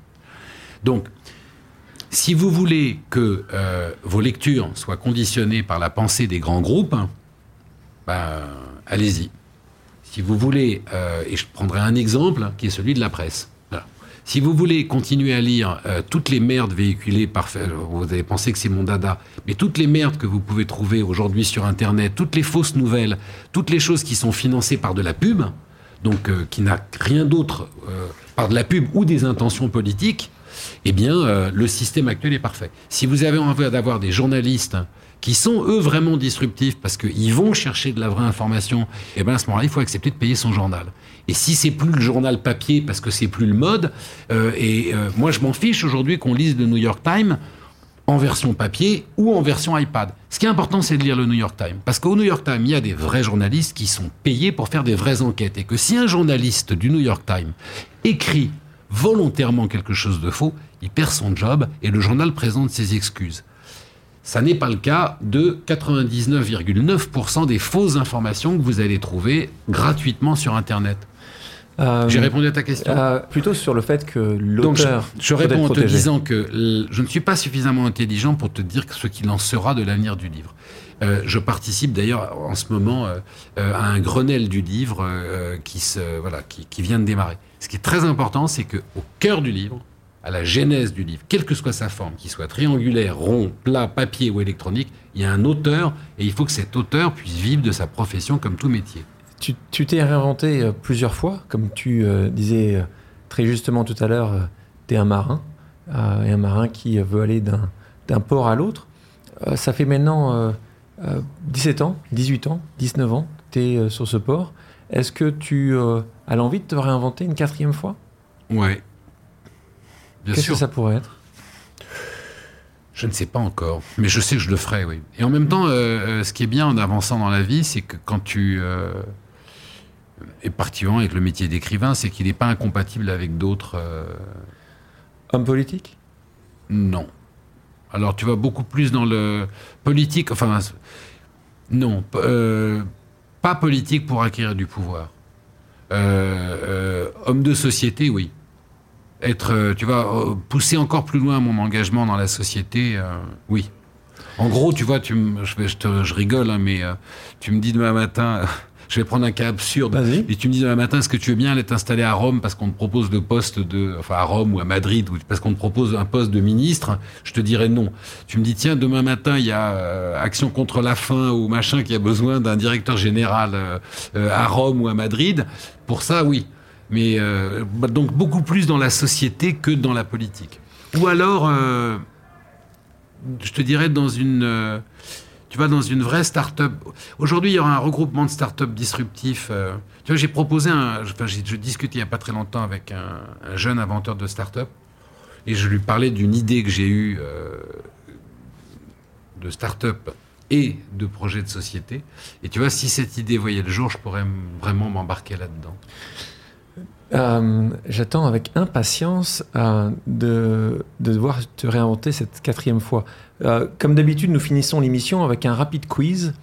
Donc, si vous voulez que euh, vos lectures soient conditionnées par la pensée des grands groupes, ben, allez-y. Si vous voulez, euh, et je prendrai un exemple qui est celui de la presse. Si vous voulez continuer à lire euh, toutes les merdes véhiculées par... Vous avez pensé que c'est mon dada, mais toutes les merdes que vous pouvez trouver aujourd'hui sur Internet, toutes les fausses nouvelles, toutes les choses qui sont financées par de la pub, donc euh, qui n'a rien d'autre euh, par de la pub ou des intentions politiques, eh bien, euh, le système actuel est parfait. Si vous avez envie d'avoir des journalistes qui sont, eux, vraiment disruptifs parce qu'ils vont chercher de la vraie information, eh bien, à ce moment-là, il faut accepter de payer son journal. Et si c'est plus le journal papier parce que c'est plus le mode, euh, et euh, moi, je m'en fiche aujourd'hui qu'on lise le New York Times en version papier ou en version iPad. Ce qui est important, c'est de lire le New York Times. Parce qu'au New York Times, il y a des vrais journalistes qui sont payés pour faire des vraies enquêtes. Et que si un journaliste du New York Times écrit volontairement quelque chose de faux, il perd son job et le journal présente ses excuses. Ça n'est pas le cas de 99,9% des fausses informations que vous allez trouver gratuitement sur Internet. Euh, J'ai répondu à ta question? euh, Plutôt sur le fait que Donc, je, l'auteur. je doit être réponds en te protégé. disant que je ne suis pas suffisamment intelligent pour te dire ce qu'il en sera de l'avenir du livre. Euh, je participe d'ailleurs en ce moment à un Grenelle du livre qui, se, voilà, qui, qui vient de démarrer. Ce qui est très important, c'est que au cœur du livre, à la genèse du livre, quelle que soit sa forme, qu'il soit triangulaire, rond, plat, papier ou électronique, il y a un auteur et il faut que cet auteur puisse vivre de sa profession comme tout métier. Tu t'es réinventé euh, plusieurs fois, comme tu euh, disais euh, très justement tout à l'heure, tu es un marin, euh, et un marin qui veut aller d'un port à l'autre. Ça fait maintenant euh, euh, 17 ans, 18 ans, 19 ans, tu es sur ce port. Est-ce que tu as l'envie de te réinventer une quatrième fois? Ouais. Qu'est-ce que ça pourrait être? Je ne sais pas encore, mais je sais que je le ferai, oui. Et en même temps, euh, euh, ce qui est bien en avançant dans la vie, c'est que quand tu... Euh, et particulièrement avec le métier d'écrivain, c'est qu'il n'est pas incompatible avec d'autres... euh, Homme politique? Non. Alors tu vas beaucoup plus dans le politique, enfin... Non, euh, pas politique pour acquérir du pouvoir. Euh, euh, homme de société, oui. Être, euh, tu vois, euh, pousser encore plus loin mon engagement dans la société, euh, oui. En gros, tu vois, tu me- je, vais- je, te- je rigole, hein, mais euh, tu me dis demain matin, je vais prendre un cas absurde, et tu me dis demain matin, est-ce que tu veux bien aller t'installer à Rome parce qu'on te propose le poste de, enfin à Rome ou à Madrid, ou parce qu'on te propose un poste de ministre? Je te dirais non. Tu me dis tiens, demain matin, il y a euh, Action contre la faim ou machin qui a besoin d'un directeur général à Rome ou à Madrid. Pour ça, oui. Mais euh, bah, donc beaucoup plus dans la société que dans la politique. Ou alors, euh, je te dirais dans une, euh, tu vois, dans une vraie start-up. Aujourd'hui, il y aura un regroupement de start-up disruptifs. tu vois, j'ai proposé enfin, je discutais il y a pas très longtemps avec un, un jeune inventeur de start-up et je lui parlais d'une idée que j'ai eue de start-up et de projet de société. Et tu vois, si cette idée voyait le jour, je pourrais vraiment m'embarquer là-dedans. Euh, J'attends avec impatience euh, de, de devoir te réinventer cette quatrième fois. Euh, comme d'habitude, nous finissons l'émission avec un rapide quiz.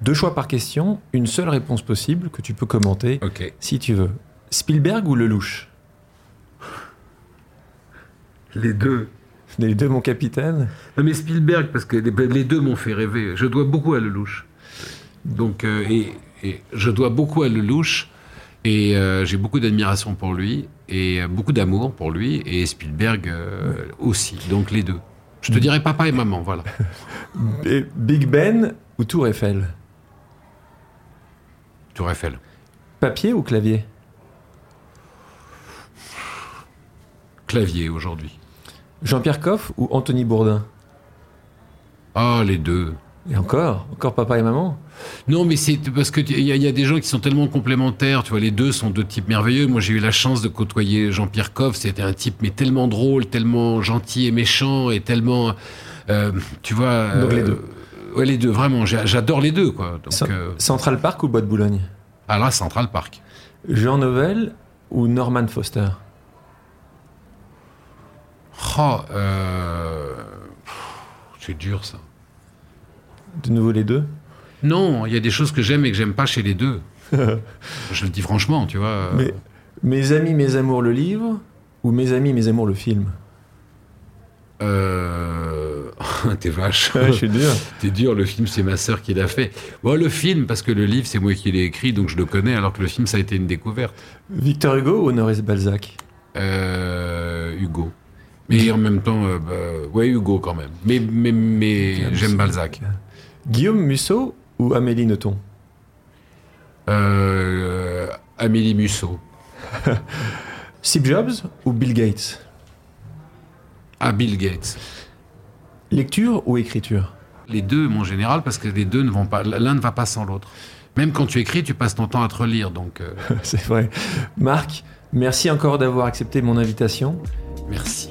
Deux choix par question, une seule réponse possible que tu peux commenter Ok. si tu veux. Spielberg ou Lelouch? Les deux. Les deux, mon capitaine. Non, mais Spielberg, parce que les, deux m'ont fait rêver. Je dois beaucoup à Lelouch. Donc, euh, et, et je dois beaucoup à Lelouch. Et euh, j'ai beaucoup d'admiration pour lui. Et euh, beaucoup d'amour pour lui. Et Spielberg euh, aussi. Donc, les deux. Je te dirais papa et maman, voilà. Big Ben ou Tour Eiffel? Tour Eiffel. Papier ou clavier? Clavier aujourd'hui. Jean-Pierre Coff ou Anthony Bourdin? Ah, les deux. Et encore Encore papa et maman Non, mais c'est parce que il y, a- il y a des gens qui sont tellement complémentaires. Tu vois, les deux sont deux types merveilleux. Moi, j'ai eu la chance de côtoyer Jean-Pierre Coff. C'était un type mais tellement drôle, tellement gentil et méchant, et tellement, euh, tu vois. Donc, les euh, deux. Ouais, les deux. Vraiment, j'adore les deux, quoi. Donc, Cent- euh, Central Park ou Bois de Boulogne? À la Central Park. Jean Nouvel ou Norman Foster? Oh, euh, c'est dur ça. De nouveau les deux? Non, il y a des choses que j'aime et que j'aime pas chez les deux. Je le dis franchement, tu vois. Mais Mes amis, mes amours, le livre ou Mes amis, mes amours, le film Euh... T'es vache. Ouais, je suis dur. T'es dur, le film c'est ma sœur qui l'a fait. Bon, le film, parce que le livre c'est moi qui l'ai écrit, donc je le connais, alors que le film ça a été une découverte. Victor Hugo ou Honoré Balzac? Euh, Hugo. Mais en même temps, euh, bah, ouais, Hugo quand même. Mais, mais, mais j'aime Balzac. Guillaume Musso ou Amélie Nothomb? Euh, Amélie Musso. Steve Jobs ou Bill Gates? Ah, Bill Gates. Lecture ou écriture? Les deux, mon général, parce que les deux ne vont pas, l'un ne va pas sans l'autre. Même quand tu écris, tu passes ton temps à te relire, donc euh, C'est vrai. Marc, merci encore d'avoir accepté mon invitation. merci.